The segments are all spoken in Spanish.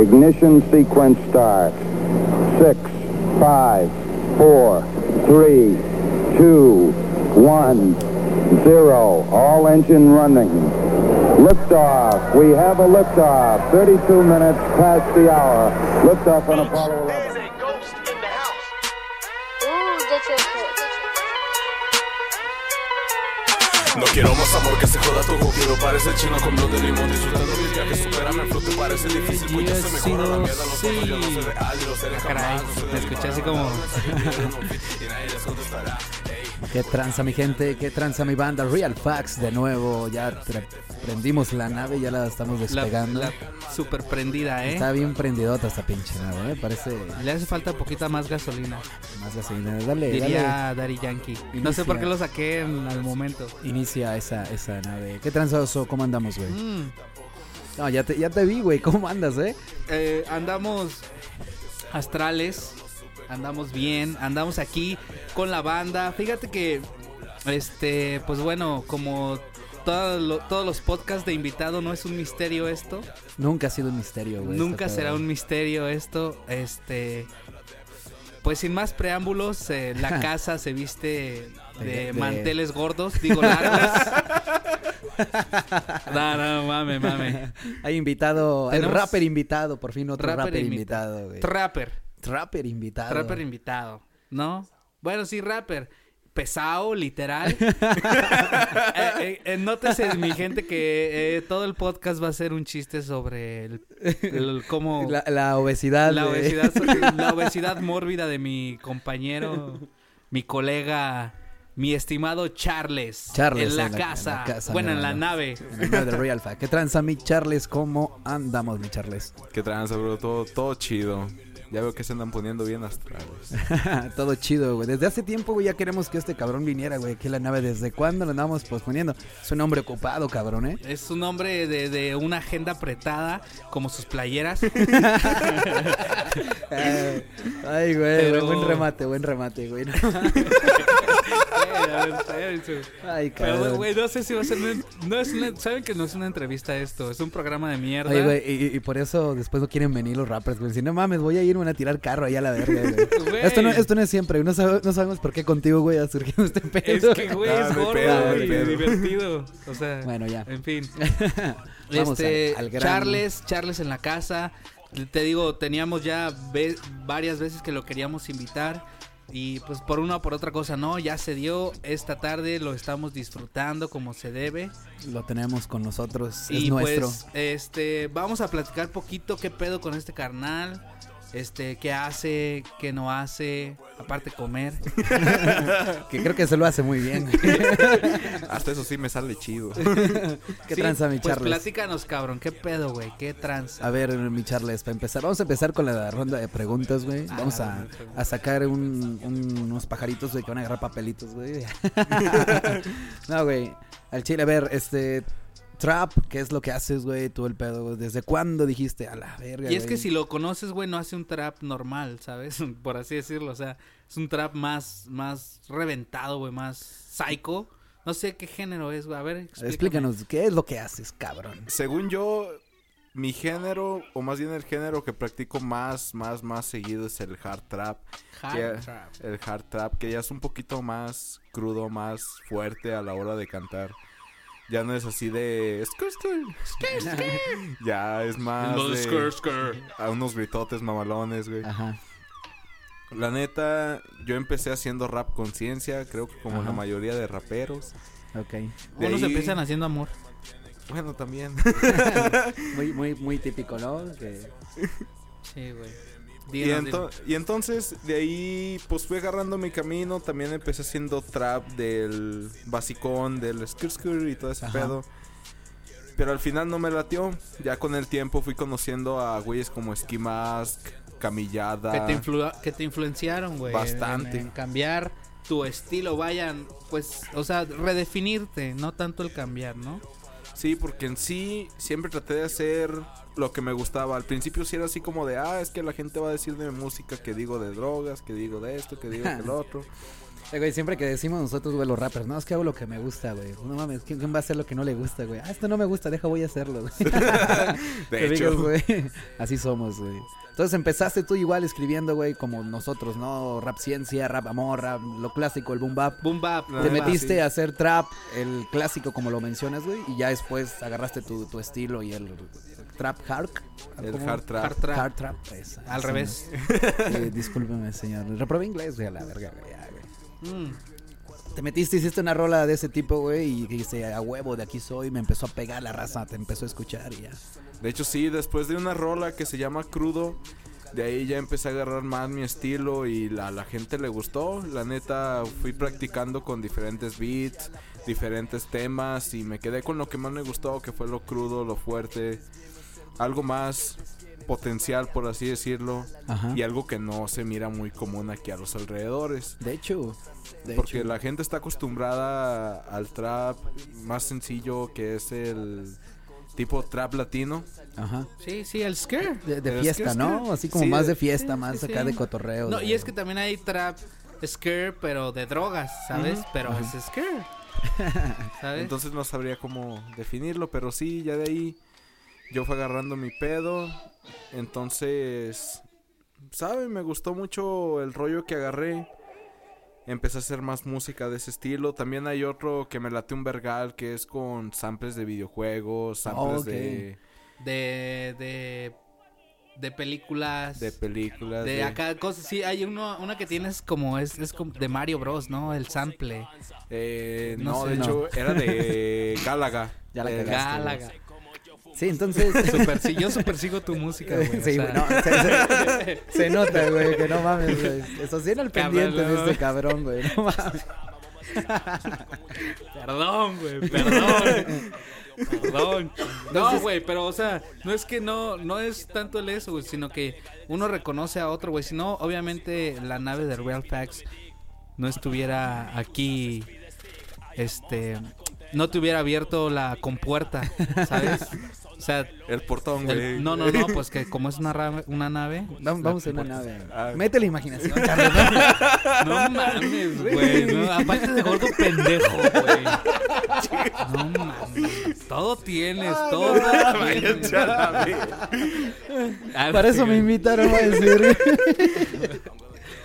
Ignition sequence start. Six, five, four, three, two, one, zero. All engine running. Liftoff. We have a liftoff. 32 minutes past the hour. Liftoff on Apollo 11. Quiero más amor que se joda todo Quiero parecer chino con blog de limón. Disfrutando mis viajes Supérame el flote. Parece difícil Pues ya se mejora la mierda Los ojos ya no se real Y los seres Caray, me escuché así como... Y nadie les contestará Qué tranza mi gente, qué tranza mi banda. Real Facts de nuevo. Ya prendimos la nave, ya la estamos La, despegando. la super prendida, ¿eh? Está bien prendidota esta pinche nave, ¿eh? Parece Le hace falta poquita más gasolina, más gasolina. Dale, diría. Daddy Yankee. No sé por qué lo saqué en el momento. Inicia esa, esa nave. ¿Qué tranza, oso? ¿Cómo andamos, güey? Mm, No, ya te, ya te vi, güey. ¿Cómo andas, eh? eh, andamos astrales, andamos bien, andamos aquí con la banda. Fíjate que, este, pues bueno, como todo lo- todos los podcasts de invitado, no es un misterio esto. Nunca ha sido un misterio, güey. Nunca será un misterio esto. Este. Pues sin más preámbulos, eh, la casa se viste de, manteles gordos, digo largos. no, no, mame, mame. Hay invitado, el Tenemos- rapper invitado, por fin otro rapper, Rapper invitado, güey. Trapper, Rapper invitado. trapper invitado, ¿no? Bueno, sí, rapper. Pesado, literal. Eh, eh, eh, nótese, mi gente, que eh, todo el podcast va a ser un chiste sobre el, el cómo... La, la obesidad. La obesidad, la obesidad mórbida de mi compañero, mi colega, mi estimado Charles. Charles En la, en la- casa. en la casa, bueno, en la nave. En el medio de Real Fact. ¿Qué tranza mi Charles? ¿Cómo andamos, mi Charles? Qué tranza bro Todo, todo chido Ya veo que se andan poniendo bien astrales Todo chido, güey. Desde hace tiempo, güey, ya queremos que este cabrón viniera, güey. Aquí la nave. ¿Desde cuándo lo andamos posponiendo? Es un hombre ocupado, cabrón, ¿eh? Es un hombre de, de una agenda apretada, como sus playeras. Ay, güey, Pero- buen remate, buen remate, güey. Ay, Pero, cabrón. güey, no sé si va a ser una, no es una- Saben que no es una entrevista esto, es un programa de mierda. Oye, güey, y, y por eso después no quieren venir los rappers, güey. Si no mames, voy a irme a tirar carro ahí a la verga, güey. Güey. Esto no, esto no es siempre, no, sabe- no sabemos por qué contigo, güey, ha surgido este Es pedo. que, güey, Ah, es gordo pedo, no hay y pedo. divertido. O sea, Bueno, ya. en fin. Vamos este, al- al. Charles, Charles en la casa. Te digo, teníamos ya ve- varias veces que lo queríamos invitar. Y pues por una o por otra cosa no, ya se dio. Esta tarde lo estamos disfrutando como se debe. Lo tenemos con nosotros, es y nuestro. pues, este, vamos a platicar poquito qué pedo con este carnal. Este, qué hace, qué no hace, aparte comer. Que creo que se lo hace muy bien. Hasta eso sí me sale chido ¿Qué Sí, tranza, mi Pues Charles? platícanos, cabrón, qué pedo, güey, qué tranza. A ver, mi Charles, para empezar, vamos a empezar con la ronda de preguntas, güey. Ah, Vamos a, a sacar un- un- unos pajaritos, güey, que van a agarrar papelitos, güey. no, güey. Al chile, a ver, este. Trap, ¿qué es lo que haces, güey? Tú el pedo, güey. ¿Desde cuándo dijiste a la verga? Y es que si lo conoces, güey, no hace un trap normal, ¿sabes? Por así decirlo, o sea, es un trap más, más reventado, güey, más psycho. No sé qué género es, güey, a ver, explícame. Explícanos, ¿qué es lo que haces, cabrón? Según yo Mi género O más bien el género que practico más Más, más seguido es el hard trap Hard que- trap. El hard trap Que ya es un poquito más crudo Más fuerte a la hora de cantar ya no es así de... "Skr, skr". ya es más No, de... A unos gritotes mamalones, güey. Ajá. La neta, yo empecé haciendo rap conciencia, creo que como Ajá. la mayoría de raperos. Ok. De Unos ahí- empiezan haciendo amor. Bueno, también. Muy, muy, muy típico, ¿no? Que... Sí, güey. Y, entonces, de ahí, pues fui agarrando mi camino. También empecé haciendo trap del basicón, del skr skr y todo ese Ajá. pedo. Pero al final no me latió. Ya con el tiempo fui conociendo a güeyes como Ski Mask, Camillada. Que te, influ- que te influenciaron, güey. Bastante. En, en cambiar tu estilo, vayan, pues, o sea, redefinirte, no tanto el cambiar, ¿no? Sí, porque en sí siempre traté de hacer lo que me gustaba. Al principio sí era así como de, ah, es que la gente va a decir de mi música que digo de drogas, que digo de esto, que digo de lo otro. Eh, güey, siempre que decimos nosotros, güey, los rappers, no, es que hago lo que me gusta, güey. No mames, ¿quién, quién va a hacer lo que no le gusta, güey? Ah, esto no me gusta, deja, voy a hacerlo, güey. De hecho, digas, güey. Así somos, güey. Entonces empezaste tú igual escribiendo, güey, como nosotros, ¿no? Rap ciencia, rap amor, rap, lo clásico, el boom bap. Boom bap. Te boom bap. metiste sí. a hacer trap, el clásico como lo mencionas, güey, y ya después agarraste tu, tu estilo y el trap hard. el hard trap. Hard trap. Hard trap, esa, Al esa, revés. Eh, discúlpeme, señor. Reprobé inglés, güey, a la verga, güey. ya, güey. Mm. Te metiste, hiciste una rola de ese tipo, güey, y dijiste, a huevo, de aquí soy, me empezó a pegar la raza, te empezó a escuchar y ya. De hecho, sí, después de una rola que se llama Crudo, de ahí ya empecé a agarrar más mi estilo y la- a la gente le gustó. La neta, fui practicando con diferentes beats, diferentes temas y me quedé con lo que más me gustó, que fue lo crudo, lo fuerte, algo más potencial, por así decirlo, Ajá. y algo que no se mira muy común aquí a los alrededores. De hecho, de Porque hecho. la gente está acostumbrada al trap más sencillo que es el tipo trap latino. Ajá. Sí, sí, el scare. De, de Es fiesta, ¿no? Así como sí, más de- fiesta, sí, más sí, acá sí. de cotorreo. No, de- y es que también hay trap scare, pero de drogas, ¿sabes? Pero es scare. ¿Sabes? Entonces no sabría cómo definirlo, pero sí, ya de ahí yo fui agarrando mi pedo. Entonces, ¿saben? Me gustó mucho el rollo que agarré. Empecé a hacer más música de ese estilo. También hay otro que me late un vergal que es con samples de videojuegos, samples de, de, de, de películas. de películas. de de- acá cosas, sí, hay uno, una que tienes como es, es como de Mario Bros, ¿no? El sample. eh, no no, sé. de No. hecho era de Gálaga. Ya la Eh, cagaste, Gálaga. Sí, entonces. Super, sí, yo super sigo tu música, güey. o sí, sea, no, se, se- se nota, güey, que no mames, güey. Eso sí en el Cabrón, pendiente de este cabrón, güey. No mames. Perdón, güey, perdón. Perdón. No, güey, pero o sea, no es que no no es tanto el eso, güey, sino que uno reconoce a otro, güey, si no obviamente la nave de Real Facts no estuviera aquí este no te hubiera abierto la compuerta, ¿sabes? O sea, El portón, güey. no, no, no, pues que como es una, ra- una nave. Vamos, vamos en una nave. Ah. Mete la imaginación, Charles. ¿no? Mames, güey. no, aparte de gordo pendejo, güey. No mames. Todo tienes, todo tienes. Ah, Para eso me güey. invitaron a decir.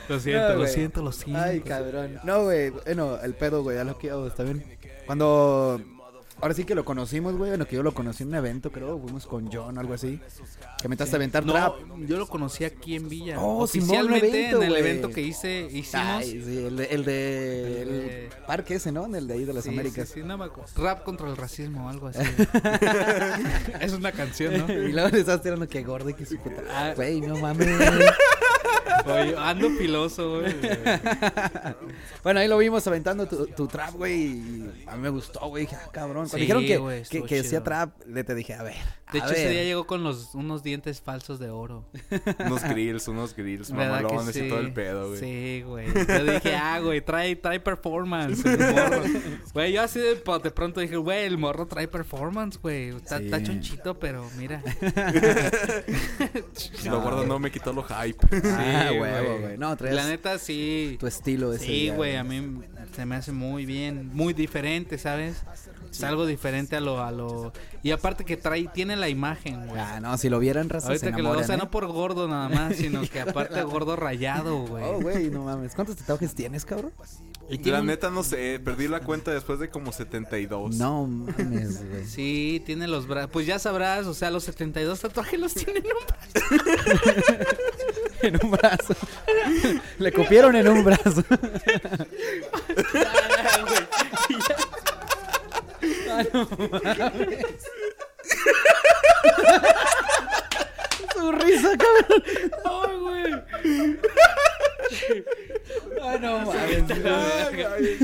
Lo siento, No, lo güey. siento, lo siento. Ay, cabrón. No, güey. Bueno, el pedo, güey, a lo que yo, está bien. Cuando. Ahora sí que lo conocimos, güey. Bueno, que yo lo conocí en un evento, creo. Fuimos con John o algo así. Que me a aventar No, trap. yo lo conocí aquí en Villa. Oh, Simón, Oficialmente un evento, en el evento que hice, hicimos. Ay, sí, el de, el de- El el de- parque ese, ¿no? El de ahí de las Sí, Américas. sí, sí, no. Rap contra el racismo o algo así. es una canción, ¿no? Y luego le estás tirando que gordo y que su puta. Ah. Güey, no mames. Oye, ando piloso, güey. bueno, ahí lo vimos aventando tu, tu trap, güey. Y a mí me gustó, güey. Dije, ah, cabrón. Cuando Sí, dijeron que, güey, que, que decía trap, le te dije, a ver. De a hecho, ese día llegó con los, unos dientes falsos de oro. Unos grills, unos grills ¿Verdad que mamalones sí? y todo el pedo, güey. Sí, güey. Yo dije, ah, güey, trae, trae performance. el morro. Güey, yo así de, de pronto dije, güey, el morro trae performance, güey. Está, Sí. está chonchito, pero mira. Lo gordo no me quitó lo hype. Ah, Sí, huevo, güey. No, traes La neta, sí. tu estilo ese Sí, güey, a mí se me hace muy bien, muy diferente, ¿sabes? Es algo diferente a lo, a lo... Y aparte que trae, tiene la imagen, güey. Ah, no, si lo vieran, raza, se Ahorita que lo... O sea, ¿eh? no por gordo nada más, sino que aparte gordo rayado, güey. Oh, güey, no mames. ¿Cuántos tatuajes tienes, cabrón? Y tiene La neta no sé, perdí la cuenta después de como 72. No mames, güey. Sí, tiene los brazos. Pues ya sabrás, o sea, los 72 tatuajes los tiene en un brazo. En un brazo. Le copiaron en un brazo. Ah, no mames. Su risa, cabrón. Ay, güey. Ah, no mames. Ay, ay.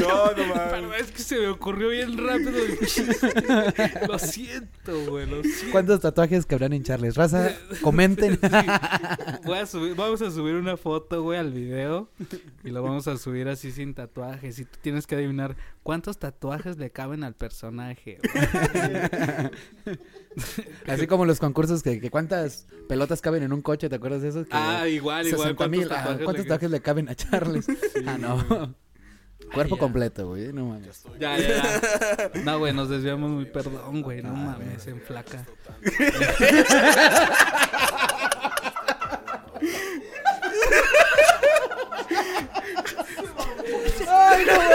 No, no mames. Pero es que se me ocurrió bien rápido. lo siento, güey, lo siento. ¿Cuántos tatuajes cabrán en Charles? Raza, comenten. Voy a subir, vamos a subir una foto, güey, al video. Y lo vamos a subir así sin tatuajes. Y tú tienes que adivinar ¿cuántos tatuajes le caben al personaje? Así como los concursos que, que cuántas pelotas caben en un coche, ¿te acuerdas de eso? Que Ah, igual, igual. 60 mil. ¿Cuántos ah, tatuajes ¿Cuántos le tatuajes le caben a Charles? ah, no. Cuerpo completo, güey. No mames. Ya, ya, ya. No, güey, nos desviamos muy perdón, güey. No mames, en flaca. Ay, güey.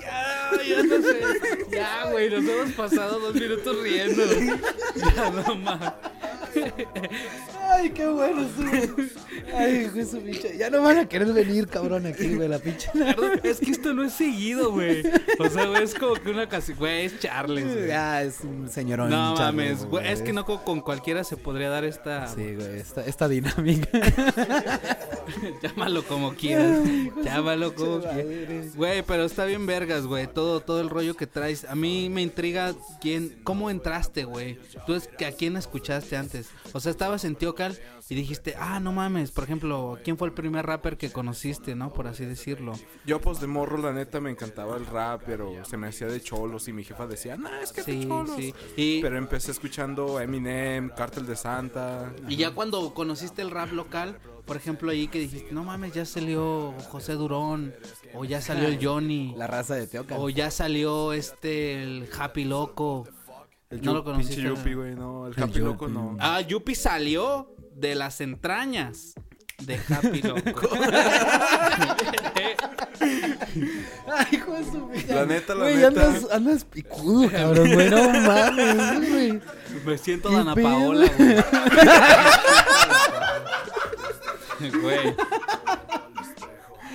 Ya, ya no sé. Ya, güey, nos hemos pasado dos minutos riendo. Ya, no mames. Ay, qué bueno estuvo. Ay, güey, su pinche. Ya no van a querer venir, cabrón, aquí, güey, la pinche. Es que esto no es seguido, güey. O sea, güey, es como que una casi. Güey, es Charles, güey. Ya, es un señorón. No Charles, mames, güey. Es que no co- con cualquiera se podría dar esta. Sí, güey, esta, esta dinámica. Llámalo como quieras. Llámalo como quieras. Güey, pero está bien vergas, güey. Todo, todo el rollo que traes. A mí me intriga quién, cómo entraste, güey. Tú es que a quién escuchaste antes. O sea, estabas en Teocal y dijiste, ah, no mames. Por ejemplo, ¿quién fue el primer rapper que conociste, no? Por así decirlo. Yo, pues de morro, la neta, me encantaba el rap, pero se me hacía de cholos y mi jefa decía, no, es que de Sí, cholos. sí. Y, Pero empecé escuchando Eminem, Cártel de Santa. y ya cuando conociste el rap local, por ejemplo, ahí que dijiste, no mames, ya salió José Durón. O ya salió el Johnny. La raza de Teoca. O ya salió este, el Happy Loco. El no Yu- lo conociste. Pinche Yuppie, güey, no. El El Happy Loco, no. Ah, Yuppie salió de las entrañas de Happy Loco. Ay, hijo de su vida. La neta, la Güey, neta. andas, andas picudo, cabrón, güey. No mames, güey. Me siento ¿Qué Dana? Paola, güey. Güey.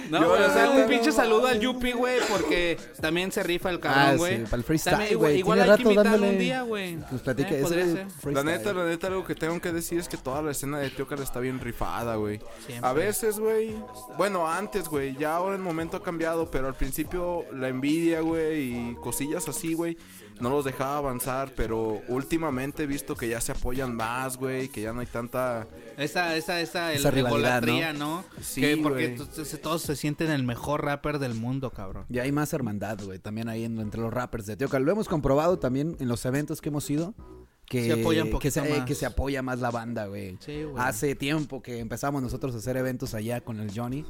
No, Yo, o sea, un pinche saludo al Yuppie, güey, porque también se rifa el Ah, cabrón, sí, güey. para el freestyle, También, güey. Igual Tiene hay que invitarlo dándole- un día, güey. Pues platica Eh, ese. La neta, la neta, algo que tengo que decir es que toda la escena de Teocal está bien rifada, güey. A veces, güey. Bueno, antes, güey. Ya ahora el momento ha cambiado, pero al principio la envidia, güey, y cosillas así, güey. No los dejaba avanzar, pero últimamente he visto que ya se apoyan más, güey. Que ya no hay tanta. Esa, esa, esa, Esa rivalidad, egolatría, ¿no? Sí, Que porque todos se sienten el mejor rapper del mundo, cabrón. Y hay más hermandad, güey, también ahí en- entre los rappers de Teocal. Lo hemos comprobado también en los eventos que hemos ido. Que Se apoya un que poquito se, más. que se apoya más la banda, güey. Sí, güey. Hace tiempo que empezamos nosotros a hacer eventos allá con el Johnny,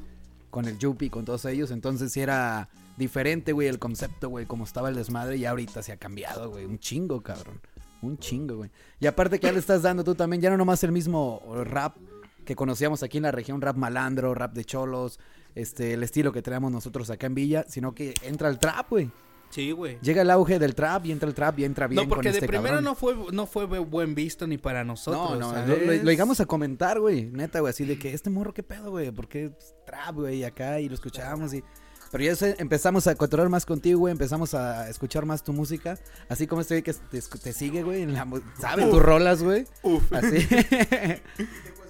con el Yuppie, con todos ellos. Entonces sí era diferente, güey, el concepto, güey, como estaba el desmadre. Y ahorita se ha cambiado, güey. Un chingo, cabrón. Un chingo, güey. Y aparte que ya le estás dando tú también, ya no nomás el mismo rap que conocíamos aquí en la región, rap malandro, rap de cholos, este, el estilo que traemos nosotros acá en Villa, sino que entra el trap, güey. Sí, güey. Llega el auge del trap y entra el trap y entra bien No, porque con de este primero cabrón. no fue, no fue bu- buen visto ni para nosotros. No, no, lo, lo- lo llegamos a comentar, güey, neta, güey, así de que este morro, ¿qué pedo, güey? ¿Por qué trap, güey, acá? Y lo escuchábamos y... Pero ya empezamos a controlar más contigo, güey, empezamos a escuchar más tu música, así como este güey que te, te sigue, güey, en la ¿sabes? Tus rolas, güey. Uf. Así.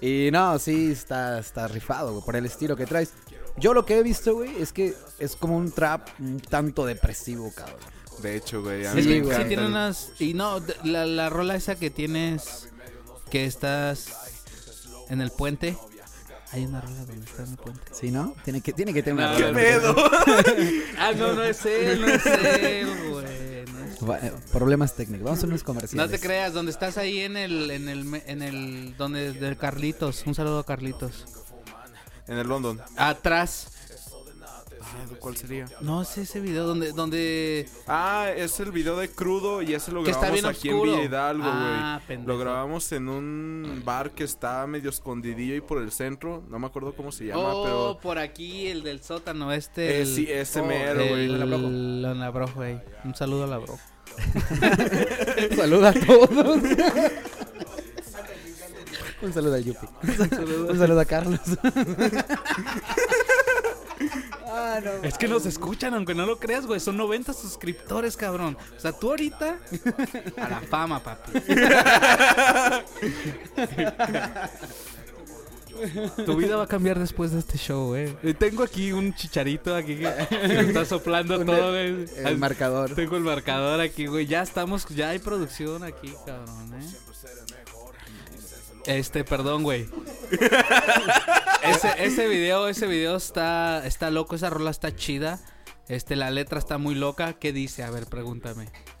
y no, sí, está, está rifado, güey, por el estilo que traes. Yo lo que he visto, güey, es que es como un trap un tanto depresivo, cabrón. De hecho, güey. A Sí, mí me güey. Sí, tiene unas. Y no, la, la rola esa que tienes. Que estás en el puente. Hay una rola donde estás en el puente. ¿Sí, no? Tiene que, tiene que tener una No, rola. no, pedo? Ah, no, no es él, no es él, güey. no es- Problemas técnicos. Vamos a unos No comerciales. te creas, donde estás ahí en el, en el, en el, donde, del Carlitos. Un saludo a Carlitos. En el London. Atrás. Ah, ¿Cuál sería? No sé ese video donde, donde Ah, es el video de crudo y ese lo Que grabamos aquí en. Villa Hidalgo, güey. Ah, pendejo. lo grabamos en un bar que está medio escondidillo y por el centro. No me acuerdo cómo se llama, oh, pero. por aquí el del sótano este. Eh, el- sí, ese oh, mero, güey. el Labrojo, güey. Un saludo a la bro. Saluda a todos. Un saludo al Yupi. Un saludo a Carlos. No. Es que nos escuchan, aunque no lo creas, güey. Son 90 suscriptores, cabrón. O sea, tú ahorita a la fama, papi. Tu vida va a cambiar después de este show, güey. Eh, Tengo aquí un chicharito aquí que, me está soplando Un- todo, güey. El marcador. Tengo el marcador aquí, güey. Ya estamos, ya hay producción aquí, cabrón, ¿eh? Este, perdón, güey. ese, ese video, ese video está, está loco, esa rola está chida. Este, la letra está muy loca. ¿Qué dice? A ver, pregúntame.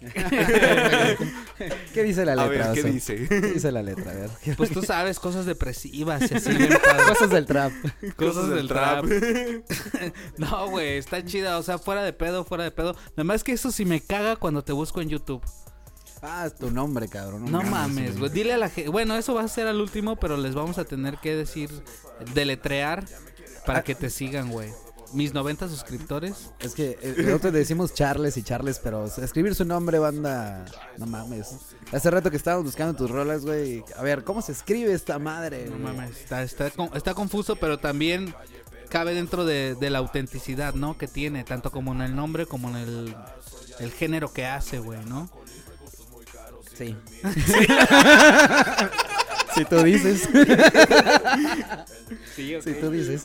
¿Qué dice la A letra? ver, ¿qué Oso? dice? ¿Qué dice la letra? A ver. Pues tú sabes, cosas depresivas y así. bien padre. Cosas del trap. Cosas del trap. No, güey, está chida. O sea, fuera de pedo, fuera de pedo. Nada más que eso sí me caga cuando te busco en YouTube. Ah, es tu nombre, cabrón. No mames, güey. Dile a la gente. Bueno, eso va a ser al último, pero les vamos a tener que decir, deletrear para que te sigan, güey. Mis 90 suscriptores. Es que eh, nosotros le decimos Charles y Charles, pero escribir su nombre, banda. No mames. Hace rato que estábamos buscando tus rolas, güey. A ver, ¿cómo se escribe esta madre? No mames, está, está, está confuso, pero también cabe dentro de, de la autenticidad, ¿no? Que tiene, tanto como en el nombre como en el, el género que hace, güey, ¿no? Sí. si tú dices. Si tú dices.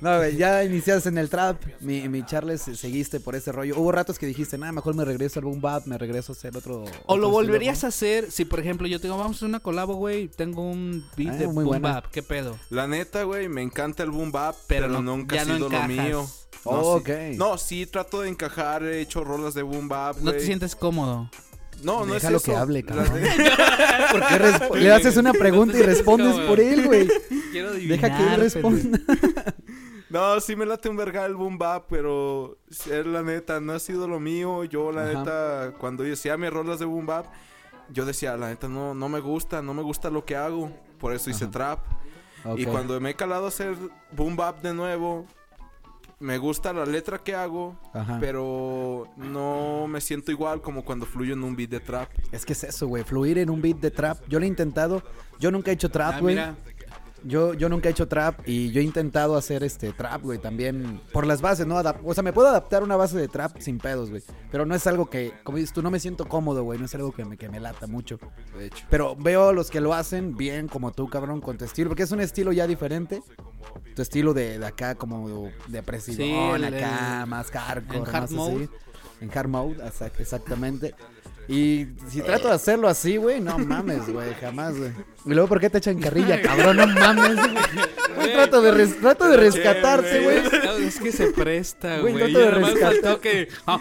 No, güey, ya iniciaste en el trap. Mi, mi Charles, seguiste por ese rollo. Hubo ratos que dijiste, nada, mejor me regreso al boom bap, me regreso a hacer otro. O lo volverías a hacer si, por ejemplo, yo te digo, vamos a hacer una colabo, güey, tengo un beat Ah, de muy boom buena. bap, ¿qué pedo? La neta, güey, me encanta el boom bap, Pero pero, no- nunca ha sido lo mío. No, Oh, sí. ok. No, sí, trato de encajar, he hecho rolas de boom bap, No te sientes cómodo. No, no Déjalo es eso. que hable, cabrón. ¿Por qué resp- le haces una pregunta y respondes por él, güey? Quiero Deja que él responda. No, sí me late un verga el boom bap, pero es la neta, no ha sido lo mío. Yo, la Ajá. neta, cuando decía mis rolas de boom bap, yo decía, la neta, no, no me gusta, no me gusta lo que hago. Por eso hice Ajá. trap. Y Ok. cuando me he calado a hacer boom bap de nuevo, me gusta la letra que hago, Ajá. pero no me siento igual como cuando fluyo en un beat de trap. Es que es eso, güey. Fluir en un beat de trap. Yo lo he intentado. Yo nunca he hecho Ah, trap, güey. mira, Yo, yo nunca he hecho trap y yo he intentado hacer este trap, güey, también por las bases, ¿no? Adap- o sea, me puedo adaptar a una base de trap sin pedos, güey. Pero no es algo que, como dices tú, no me siento cómodo, güey. No es algo que me, que me lata mucho. De hecho. Pero veo a los que lo hacen bien, como tú, cabrón, con tu estilo. Porque es un estilo ya diferente. Tu estilo de, de acá, como de presidón, el- acá, el- más hardcore, más así. En hard mode, exac- exactamente. Y si trato de hacerlo así, güey, no mames, güey, jamás, güey. Y luego, ¿por qué te echan carrilla, cabrón? No mames, güey. Güey, trato de, res- trato de rescatarte, güey. Es que se presta, Güey, güey. trato de rescatar. que... Ah.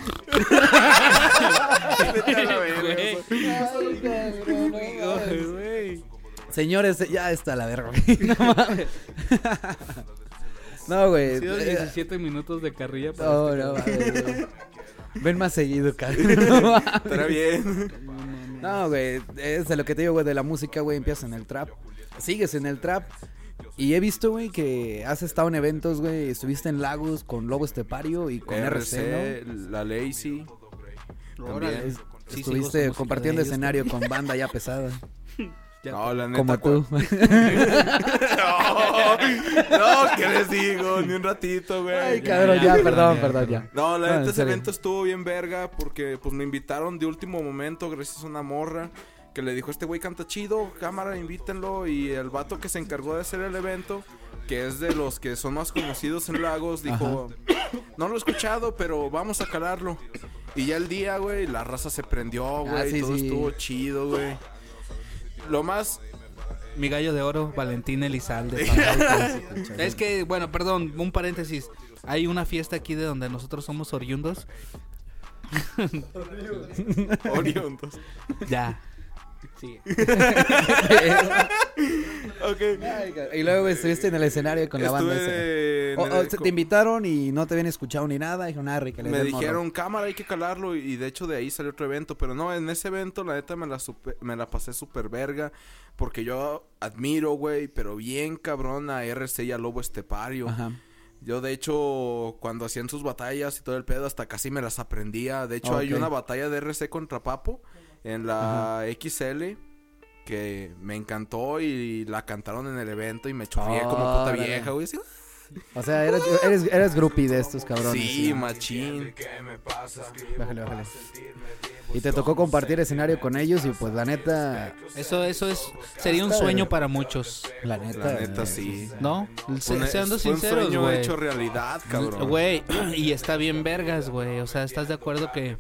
Señores, ya está la verga, güey. No mames. No, güey. Ha sido Eh, 17 minutos de carrilla para No, este no, cabrón. Ven más seguido, cabrón. No mames. Estará bien. No, güey, es de lo que te digo, güey, de la música, güey, empiezas en el trap, sigues en el trap. Y he visto, güey, que has estado en eventos, güey, estuviste en Lagos con Lobo Estepario y con RC, RC, la Lazy. ¿no? Es- Sí, sigo su estuviste compartiendo escenario con banda ya pesada, Ya No, la neta. como tú. No, no, ¿qué les digo? Ni un ratito, güey. Ay, cabrón, ya, ya, perdón, ya, perdón, ya. No, la No, neta, ese serio. evento estuvo bien verga porque pues me invitaron de último momento gracias a una morra que le dijo, este güey canta chido, cámara, invítenlo. Y el vato que se encargó de hacer el evento, que es de los que son más conocidos en Lagos, dijo, no lo he escuchado, pero vamos a calarlo. Y ya el día, güey, la raza se prendió, güey, Ah, sí, todo sí. estuvo chido, güey. Lo más... Mi gallo de oro, Valentín Elizalde. es que, bueno, perdón, un paréntesis. Hay una fiesta aquí de donde nosotros somos oriundos. oriundos. Ya. Sí. Ok. y luego estuviste en el escenario con la banda esa. O- el- o te invitaron y no te habían escuchado ni nada, dijeron, ah, le Me dé el morro". dijeron, cámara, hay que calarlo. Y de hecho, de ahí salió otro evento. Pero no, en ese evento, la neta, me la, me la pasé súper verga. Porque yo admiro, güey, pero bien cabrón a RC y a Lobo Estepario. Ajá. Yo, de hecho, cuando hacían sus batallas y todo el pedo, hasta casi me las aprendía. De hecho, hay una batalla de RC contra Papo en la XL. Que me encantó y la cantaron en el evento y me chorrié como puta vieja, güey. así, O sea, eres, eres, eres groupie de estos cabrones. Sí, machín. Bájale, bájale. Y te tocó compartir escenario con ellos y pues la neta, Eso, eso es, sería un sueño para muchos, la neta. La neta, eh, sí. ¿no? Se- un- Seando fue un sinceros, sueño güey. hecho realidad, cabrón. Güey, y está bien vergas, güey. O sea, ¿estás de acuerdo que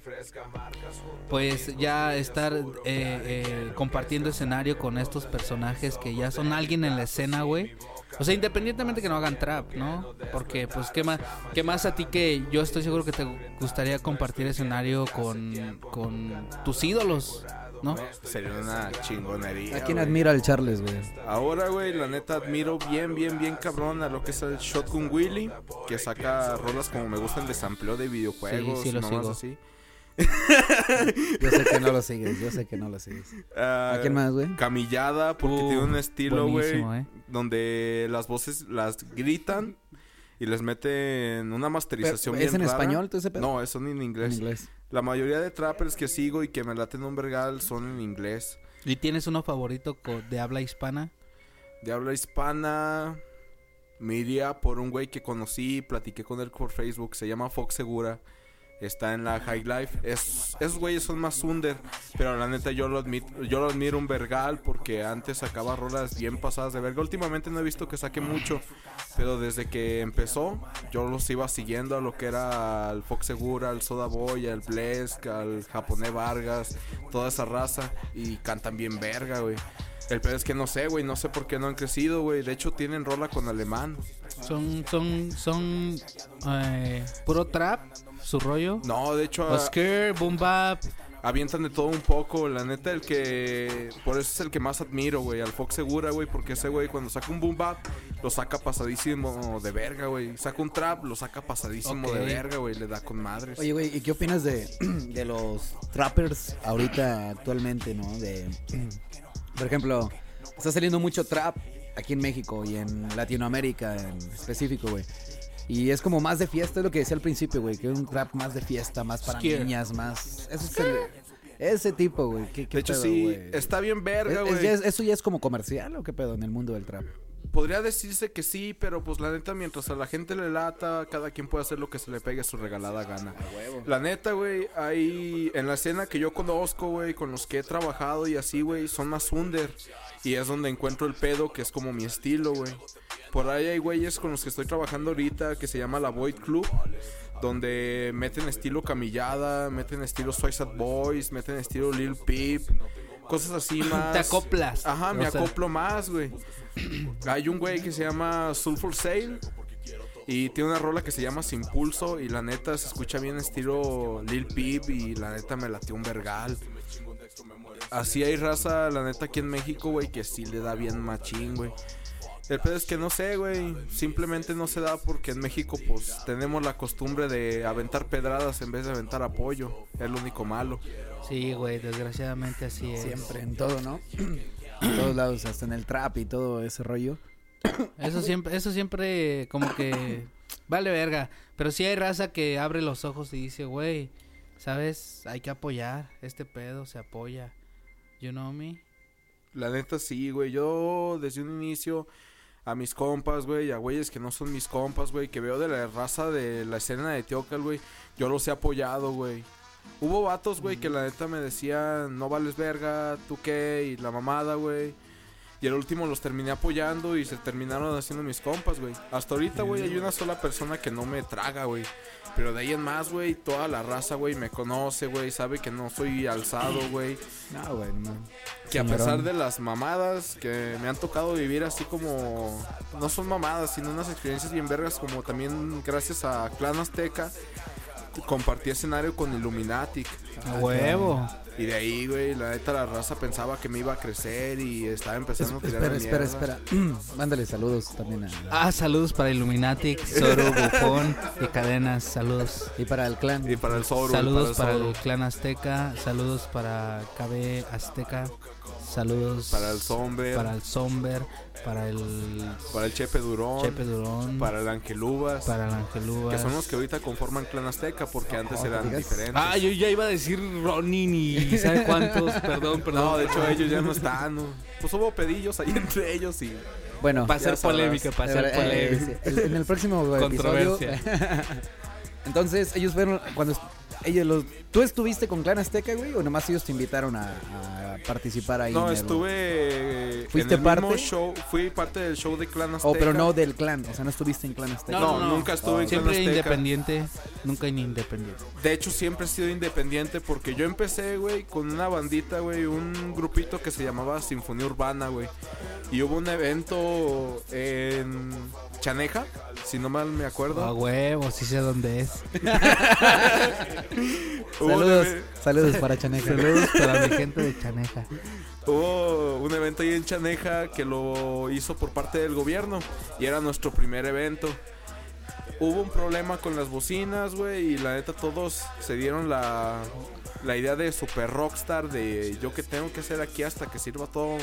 pues ya estar eh, eh, compartiendo escenario con estos personajes que ya son alguien en la escena, güey? O sea, independientemente que no hagan trap, ¿no? Porque, pues, ¿qué más, qué más a ti que yo estoy seguro que te gustaría compartir escenario con, con tus ídolos, ¿no? Sería una chingonería. ¿A quién güey. admira al Charles, güey? Ahora, güey, la neta admiro bien, bien, bien cabrón a lo que es el Shotgun Willy, que saca rolas como me gustan de sampleo de videojuegos, Sí, sí lo sigo. así. Yo sé que no lo sigues, yo sé que no lo sigues. Ah, ¿A quién más, güey? Camillada, porque Uh, tiene un estilo, güey, ¿eh? donde las voces las gritan y les meten una masterización Pero, bien ¿Es en rara. español todo ese pedo? No, son en en inglés. inglés. La mayoría de trappers que sigo y que me laten un vergal son en inglés. ¿Y tienes uno favorito de habla hispana? De habla hispana, me iría por un güey que conocí, platiqué con él por Facebook, se llama Fox Segura. Está en la High Life. Es, esos güeyes son más under, pero la neta yo lo admito, yo lo admiro un vergal porque antes sacaba rolas bien pasadas de verga. Últimamente no he visto que saque mucho, pero desde que empezó yo los iba siguiendo a lo que era al Fox Segura, al Soda Boy, al Blesk, al Japonés Vargas, toda esa raza y cantan bien verga, güey. El peor es que no sé, güey, no sé por qué no han crecido, güey. De hecho tienen rola con alemán. Son, son, son eh, puro trap, su rollo. No, de hecho a- Oscar, Boom Bap. avientan de todo un poco. La neta, el que. Por eso es el que más admiro, güey. Al Fox Segura, güey. Porque ese güey, cuando saca un boom bap, lo saca pasadísimo de verga, güey. Saca un trap, lo saca pasadísimo de verga, güey. Le da con madres. Oye, güey, ¿y qué opinas de, de los trappers ahorita, actualmente, no? De, por ejemplo, está saliendo mucho trap aquí en México y en Latinoamérica en específico, güey. Y es como más de fiesta, es lo que decía al principio, güey, que es un trap más de fiesta, más para niñas, más... Eso es el- ese tipo, güey. ¿Qué, qué de hecho, pedo, sí, güey? está bien verga, es- güey. es- ¿Eso ya es como comercial o qué pedo en el mundo del trap? Podría decirse que sí, pero pues la neta, mientras a la gente le lata, cada quien puede hacer lo que se le pegue a su regalada gana. La neta, güey, hay en la escena que yo conozco, güey, con los que he trabajado y así, güey, son más under. Y es donde encuentro el pedo, que es como mi estilo, güey. Por ahí hay güeyes con los que estoy trabajando ahorita, que se llama la Void Club. Donde meten estilo camillada, meten estilo Suicide Boys, meten estilo Lil Peep. Cosas así más. Te acoplas. Ajá, me O sea, acoplo más, güey. Hay un güey que se llama Sulfur Sale. Y tiene una rola que se llama Sin Pulso. Y la neta se escucha bien estilo Lil Peep. Y la neta me latió un vergal. Así hay raza, la neta, aquí en México, güey, que sí le da bien machín, güey. El pedo es que no sé, güey. Simplemente no se da porque en México, pues, tenemos la costumbre de aventar pedradas en vez de aventar apoyo. Es lo único malo. Sí, güey, desgraciadamente así es. Siempre, en todo, ¿no? en todos lados, hasta en el trap y todo ese rollo. Eso siempre, eso siempre como que vale verga. Pero sí hay raza que abre los ojos y dice, güey, ¿sabes? Hay que apoyar. Este pedo se apoya. You know me? La neta sí, güey. Yo desde un inicio a mis compas, güey, a güeyes que no son mis compas, güey, que veo de la raza de la escena de Teocal, güey, yo los he apoyado, güey. Hubo vatos, güey, que la neta me decían, no vales verga, tú qué, y la mamada, güey. Y el último los terminé apoyando y se terminaron haciendo mis compas, güey. Hasta ahorita, güey, hay una sola persona que no me traga, güey. Pero de ahí en más, güey, toda la raza, güey, me conoce, güey, sabe que no soy alzado, güey. No, güey, no. Que a pesar de las mamadas que me han tocado vivir así como... No son mamadas, sino unas experiencias bien vergas como también gracias a Clan Azteca compartí escenario con Illuminatic. A huevo. Y de ahí, güey, la neta la raza pensaba que me iba a crecer y estaba empezando a tirar Espera, la espera, mierda. espera. Mándale saludos también a... Ah, saludos para Illuminati, Zoro, Bufón y Cadenas. Saludos. Y para el clan. Y para el Zoro, Saludos para para el el Zoro, clan Azteca, saludos para KB Azteca, saludos para el Somber, para el Somber, para el para el Chepe Durón, Chepe Durón, para el Angelubas, para el Angelúa. que son los que ahorita conforman Clan Azteca porque antes eran digas. diferentes. Ah, yo ya iba a decir Ronin y ¿sabe cuántos? Perdón, perdón. No, de hecho ellos ya no están. ¿no? Pues hubo pedillos ahí entre ellos y... Bueno, Para hacer polémica, para eh, hacer eh, polémica. sí, el- en el próximo episodio... Controversia. Entonces, ellos fueron... Cuando ellos los... ¿Tú estuviste con Clan Azteca, güey? ¿O nomás ellos te invitaron a, a participar ahí? No, en el- estuve ¿Fuiste en el mismo parte? show, fui parte del show de Clan Azteca. Oh, pero no del clan. O sea, no estuviste en Clan Azteca. No, nunca estuve en Clan Siempre Azteca. independiente. Nunca en independiente. De hecho, siempre he sido independiente porque yo empecé, güey, con una bandita, güey, un grupito que se llamaba Sinfonía Urbana, güey. Y hubo un evento en Chaneja, si no mal me acuerdo. A huevo, sí sé dónde es. Saludos para Chaneja. Saludos para mi gente de Chaneja. Hubo un evento ahí en Chaneja que lo hizo por parte del gobierno y era nuestro primer evento. Hubo un problema con las bocinas, güey, y la neta todos se dieron la, la idea de super rockstar, de yo que tengo que hacer aquí hasta que sirva todo.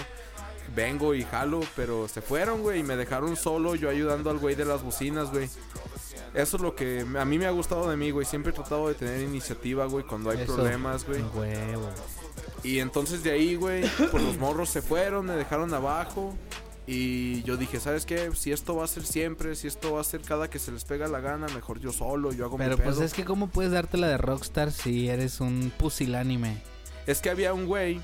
Vengo y jalo, pero se fueron, güey, y me dejaron solo, yo ayudando al güey de las bocinas, güey. Eso es lo que a mí me ha gustado de mí, güey. Siempre he tratado de tener iniciativa, güey, cuando hay Eso. problemas, güey. Huevo. Y entonces de ahí, güey, pues los morros se fueron, me dejaron abajo. Y yo dije, ¿sabes qué? Si esto va a ser siempre, si esto va a ser cada que se les pega la gana, mejor yo solo, yo hago Pero mi pues pedo. es que cómo puedes darte la de Rockstar si eres un pusilánime. Es que había un güey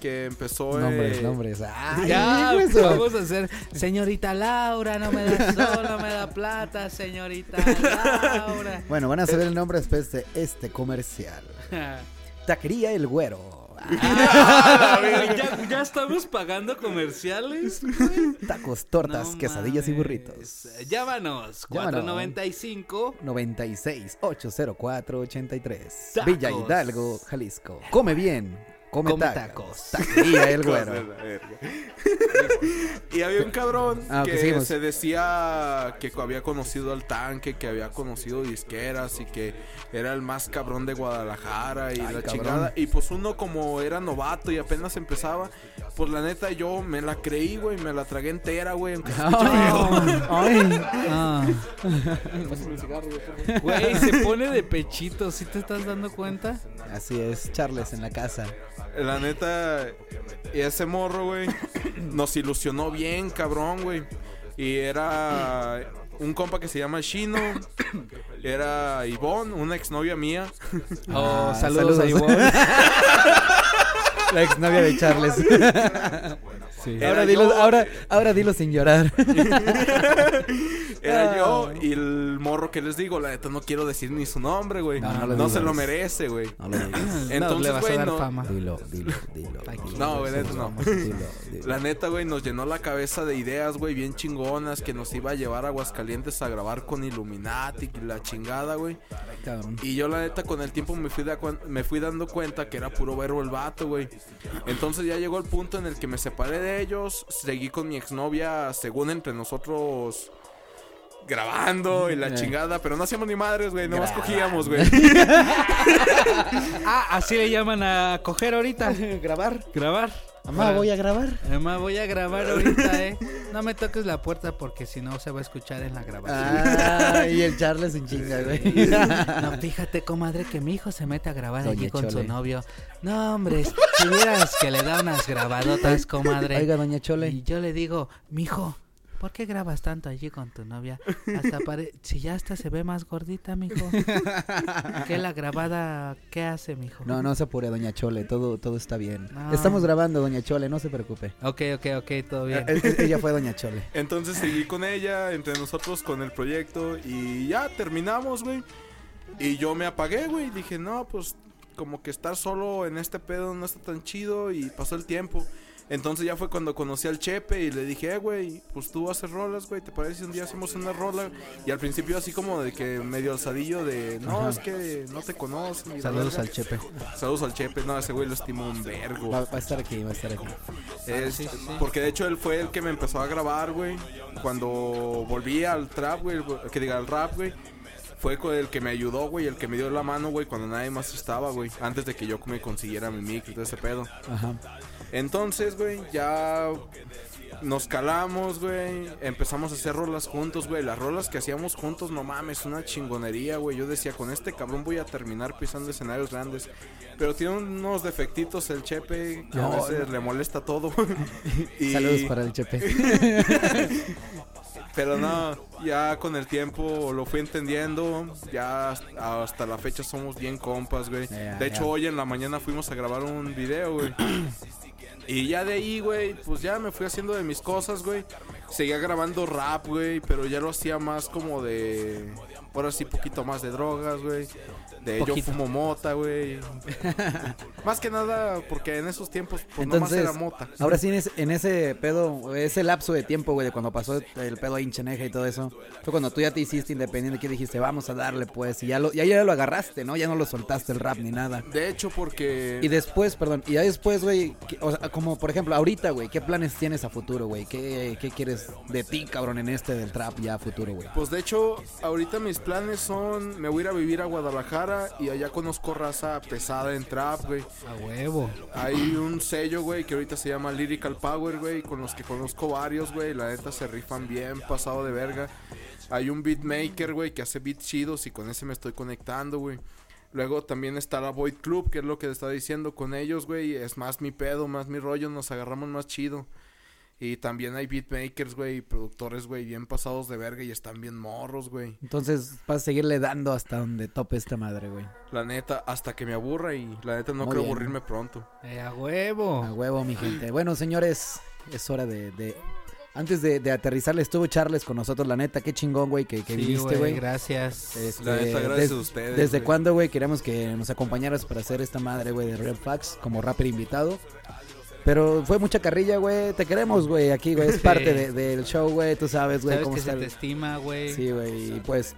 que empezó... Nombres, eh, nombres. Ay, ya, vamos a hacer. Señorita Laura, no me da sol, no me da plata, señorita Laura. Bueno, van a saber el nombre después de este comercial. Taquería El Güero. Ah, ¿ya, ya estamos pagando comerciales. Tacos, tortas, No quesadillas y burritos. Llámanos, Llámanos. 495. 96 804 83. Tacos. Villa Hidalgo, Jalisco. Come bien, come, tacos. tacos. El Güero. y había un cabrón Ah, que seguimos. se decía que había conocido al tanque, que había conocido disqueras y que era el más cabrón de Guadalajara y Ay, la cabrón. chingada. Y pues uno como era novato y apenas empezaba, pues la neta yo me la creí, güey, me la tragué entera, güey. aunque se. Ay. Ah. Güey, se pone de pechito, ¿sí te estás dando cuenta? Así es, Charles en la casa. La neta, ese morro, güey, nos ilusionó bien, cabrón, güey. Y era un compa que se llama Shino. Era Ivonne, una exnovia mía. Oh, Ah, saludos, a saludos. Ivonne. La exnovia de Charles. Sí. Ahora, dilo, ahora, ahora dilo sin llorar. Era Ah. yo y el morro que les digo, la neta no quiero decir ni su nombre, güey. No, No, no lo se lo merece, güey. No lo digas. no, le Entonces, vas güey, a dar no- fama. Dilo, dilo, dilo. Aquí. No, güey, neta, no. Dilo, dilo. La neta, güey, nos llenó la cabeza de ideas, güey, bien chingonas, que nos iba a llevar a Aguascalientes a grabar con Illuminati y la chingada, güey. Cabrón. Y yo la neta con el tiempo me fui, me fui dando cuenta que era puro verbo el vato, güey. Entonces ya llegó el punto en el que me separé de ellos, seguí con mi exnovia, según entre nosotros grabando y la chingada, pero no hacíamos ni madres, güey, nomás cogíamos, güey. Ah, así le llaman a coger ahorita. ¿Grabar? Grabar. Mamá, voy a grabar. Mamá, voy a grabar ahorita, eh. No me toques la puerta porque si no se va a escuchar en la grabación. Ah, y el Charles en chinga, güey. No, fíjate, comadre, que mi hijo se mete a grabar Doña aquí con Chole. su novio. No, hombre, si vieras que le da unas grabadotas, comadre. Oiga, doña Chole. Y yo le digo, mijo, ¿por qué grabas tanto allí con tu novia? Hasta pare... Si ya hasta se ve más gordita, mijo. ¿Qué la grabada? ¿Qué hace, mijo? No, no se apure, doña Chole, todo, todo está bien. No. Estamos grabando, doña Chole, no se preocupe. Ok, ok, ok, todo bien. Eh, eh, Ella fue doña Chole. Entonces seguí con ella, entre nosotros con el proyecto y ya terminamos, güey. Y yo me apagué, güey. Dije, no, pues como que estar solo en este pedo no está tan chido y pasó el tiempo. Entonces ya fue cuando conocí al Chepe y le dije, eh, güey, pues tú haces rolas, güey, ¿te parece si un día hacemos una rola? Y al principio así como de que medio alzadillo de, no, es que no te conocen. Saludos verga". al Chepe. Saludos al Chepe, no, ese güey lo estimo un vergo. Va, va a estar aquí, va a estar aquí. Es- sí, sí. Porque de hecho él fue el que me empezó a grabar, güey. Cuando volví al trap, güey, que diga al rap, güey. Fue con el que me ayudó, güey, el que me dio la mano, güey, cuando nadie más estaba, güey. Antes de que yo me consiguiera mi mic y todo ese pedo. Ajá. Entonces, güey, ya nos calamos, güey. Empezamos a hacer rolas juntos, güey. Las rolas que hacíamos juntos, no mames, una chingonería, güey. Yo decía, con este cabrón voy a terminar pisando escenarios grandes. Pero tiene unos defectitos el chepe que No, a veces le molesta todo. Y- Saludos para el Chepe. Pero no, ya con el tiempo lo fui entendiendo. Ya hasta, la fecha somos bien compas, güey. De hecho, hoy en la mañana fuimos a grabar un video, güey. Y ya de ahí, güey, pues ya me fui haciendo de mis cosas, güey. seguía grabando rap, güey, pero ya lo hacía más como de... Ahora sí, poquito más de drogas, güey. De yo fumo mota, güey. más que nada porque en esos tiempos, pues nomás Entonces, era mota. ahora sí, en ese, en ese pedo, ese lapso de tiempo, güey, de cuando pasó el pedo a Incheneja y todo eso, fue cuando tú ya te hiciste independiente, que dijiste, vamos a darle, pues, y ya, lo, ya, ya lo agarraste, ¿no? Ya no lo soltaste el rap ni nada. De hecho, porque... Y después, perdón, y ya después, güey, o sea, como por ejemplo, ahorita, güey, ¿qué planes tienes a futuro, güey? ¿Qué, ¿Qué quieres de ti, cabrón, en este del trap ya a futuro, güey? Pues de hecho, ahorita mis planes son, me voy a ir a vivir a Guadalajara y allá conozco raza pesada en trap, güey. A huevo. Hay un sello, güey, que ahorita se llama Lyrical Power, güey, con los que conozco varios, güey. La neta se rifan bien, pasado de verga. Hay un beatmaker, güey, que hace beats chidos y con ese me estoy conectando, güey. Luego también está la Void Club, que es lo que te está diciendo con ellos, güey. Es más mi pedo, más mi rollo, nos agarramos más chido. Y también hay beatmakers, güey, y productores, güey, bien pasados de verga y están bien morros, güey. Entonces vas a seguirle dando hasta donde tope esta madre, güey. La neta, hasta que me aburra y la neta no Muy creo bien. aburrirme pronto. Eh, a huevo. A huevo, mi gente. Bueno, señores, es hora de... de- Antes de, de aterrizarle, estuvo Charles con nosotros, la neta, qué chingón, güey, que, que Sí, viniste, güey. Gracias. Este, La neta, gracias des- a ustedes, ¿Desde güey. cuándo, güey, queríamos que nos acompañaras para hacer esta madre, güey, de Real Facts como rapper invitado? Pero fue mucha carrilla, güey. Te queremos, güey, aquí, güey. Es Sí. parte de- del show, güey. Tú sabes, güey, cómo que está se te estima, güey. Sí, güey. Y pues,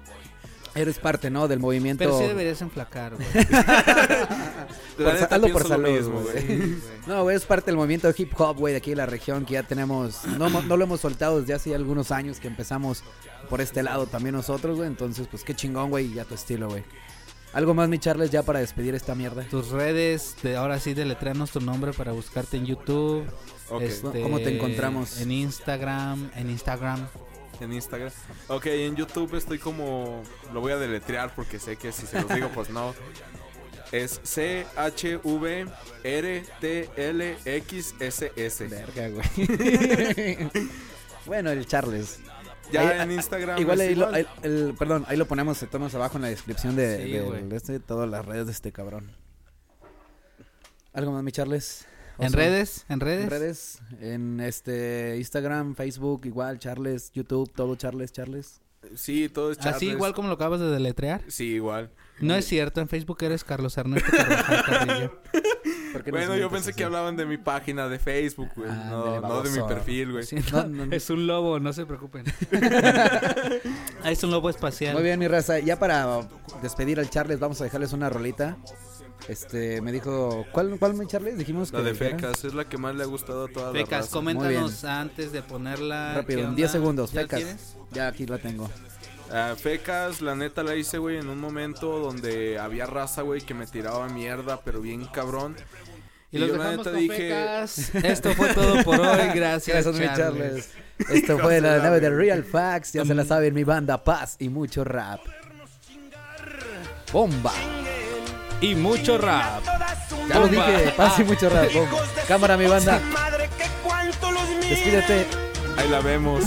eres parte, ¿no? Del movimiento. Pero sí deberías enflacar, güey. Por hazlo por salud, güey. Sí. No, güey, es parte del movimiento hip hop, güey, de aquí de la región que ya tenemos. No, no lo hemos soltado desde hace algunos años que empezamos por este lado también nosotros, güey. Entonces, pues qué chingón, güey, y a tu estilo, güey. Algo más, mi Charles, ya para despedir esta mierda. Tus redes, de, ahora sí deletreanos tu nombre para buscarte en YouTube. Ok, este, ¿Cómo te encontramos? En Instagram, en Instagram. en Instagram. Ok, en YouTube estoy como... Lo voy a deletrear porque sé que si se los digo, pues no. Es C-H-V-R-T-L-X-S-S. Verga, güey. bueno, el Charles. Ya Ahí- en Instagram Igual ahí lo, igual. ahí- el, perdón, ahí lo ponemos, estamos abajo en la descripción de, Sí, güey. de este, todas las redes de este cabrón. ¿Algo más, mi Charles? ¿En redes? ¿En redes? En redes, en este Instagram, Facebook, igual, Charles, YouTube, todo Charles, Charles. Sí, todo es Charles. Así igual como lo acabas de deletrear. Sí, igual. No es cierto, en Facebook eres Carlos Ernesto Carvajal Carrillo. ¿Por qué no Bueno, yo pensé así? que hablaban de mi página de Facebook, güey. Ándale, no, no de mi perfil, güey. Sí, No, no, no. Es un lobo, no se preocupen. Ah, es un lobo espacial. Muy bien, mi raza. Ya para despedir al Charles, vamos a dejarles una rolita. Este, me dijo, ¿cuál, cuál mi Charles? Dijimos La que de dijera. Fecas es la que más le ha gustado a toda la Fecas, raza. coméntanos antes de ponerla. Rápido, ¿qué en onda? 10 segundos, ¿Ya la Fecas. Ya aquí la tengo. Ah, Fecas, la neta la hice, güey, en un momento donde había raza, güey, que me tiraba mierda, pero bien cabrón. Y los yo la neta con Fecas. Esto fue todo por hoy. Gracias, Gracias, Charles. Charles. Esto fue la nave de la Real Facts. Ya se la saben, mi banda Paz y mucho rap. Bomba. Y mucho rap. Ya lo dije, Paz y mucho rap. Bomba. Cámara, mi banda. Despídete. Ahí la vemos.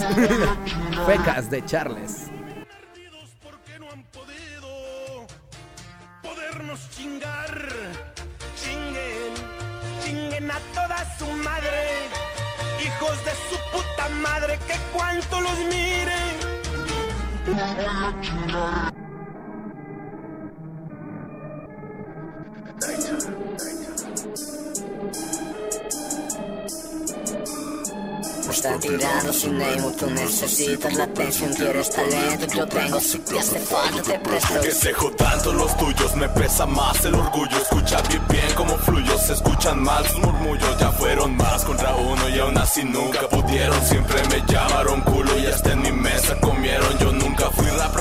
Fecas de Charles. A toda su madre. Hijos de su puta madre, que cuánto los miren. Está tirando sin name, tú necesitas la atención, quieres talento, yo tengo, si te hace falta te presto. Que sejo tanto los tuyos, me pesa más el orgullo. Escucha bien bien como fluyo, se escuchan mal sus murmullos. Ya fueron más contra uno y aún así nunca pudieron. Siempre me llamaron culo y hasta en mi mesa comieron. Yo nunca fui rap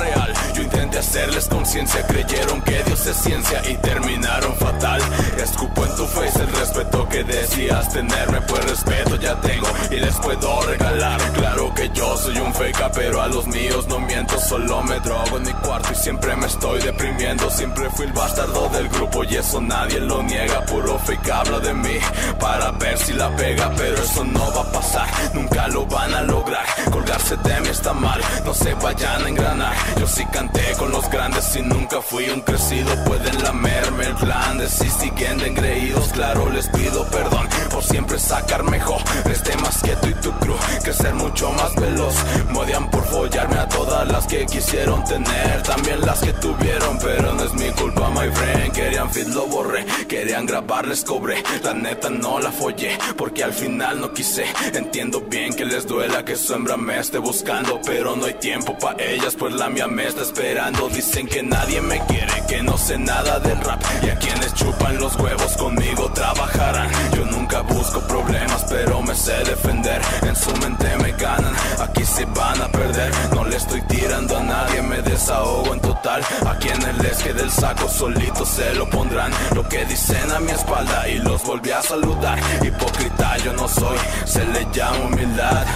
intenté hacerles conciencia. Creyeron que Dios es ciencia y terminaron fatal. Escupo en tu face el respeto que decías tenerme, pues respeto ya tengo y les puedo regalar. Claro que yo soy un feca, pero a los míos no miento, solo me drogo en mi cuarto y siempre me estoy deprimiendo. Siempre fui el bastardo del grupo y eso nadie lo niega. Puro fake habla de mí para ver si la pega, pero eso no va a pasar, nunca lo van a lograr. Colgarse de mí está mal, no se vayan a engranar. Yo sí canté los grandes y nunca fui un crecido. Pueden lamerme el plan de si siguen de engreídos. Claro, les pido perdón por siempre sacar mejor. Este más que tú y tu crew. que ser mucho más veloz. Modian por follarme a todas las que quisieron tener, también las que tuvieron, pero no es mi culpa, my friend. Querían fit, lo borré, querían grabar, les cobré. La neta no la follé, porque al final no quise. Entiendo bien que les duela que su hembra me esté buscando, pero no hay tiempo pa' ellas, pues la mía me está esperando. Dicen que nadie me quiere, que no sé nada del rap, y a quienes chupan los huevos conmigo trabajarán. Yo nunca busco problemas, pero me sé defender. En su mente me ganan, aquí se van a perder. No le estoy tirando a nadie, me desahogo en total. A quienes les quede el saco solito se lo pondrán. Lo que dicen a mi espalda y los volví a saludar. Hipócrita yo no soy, se le llama humildad.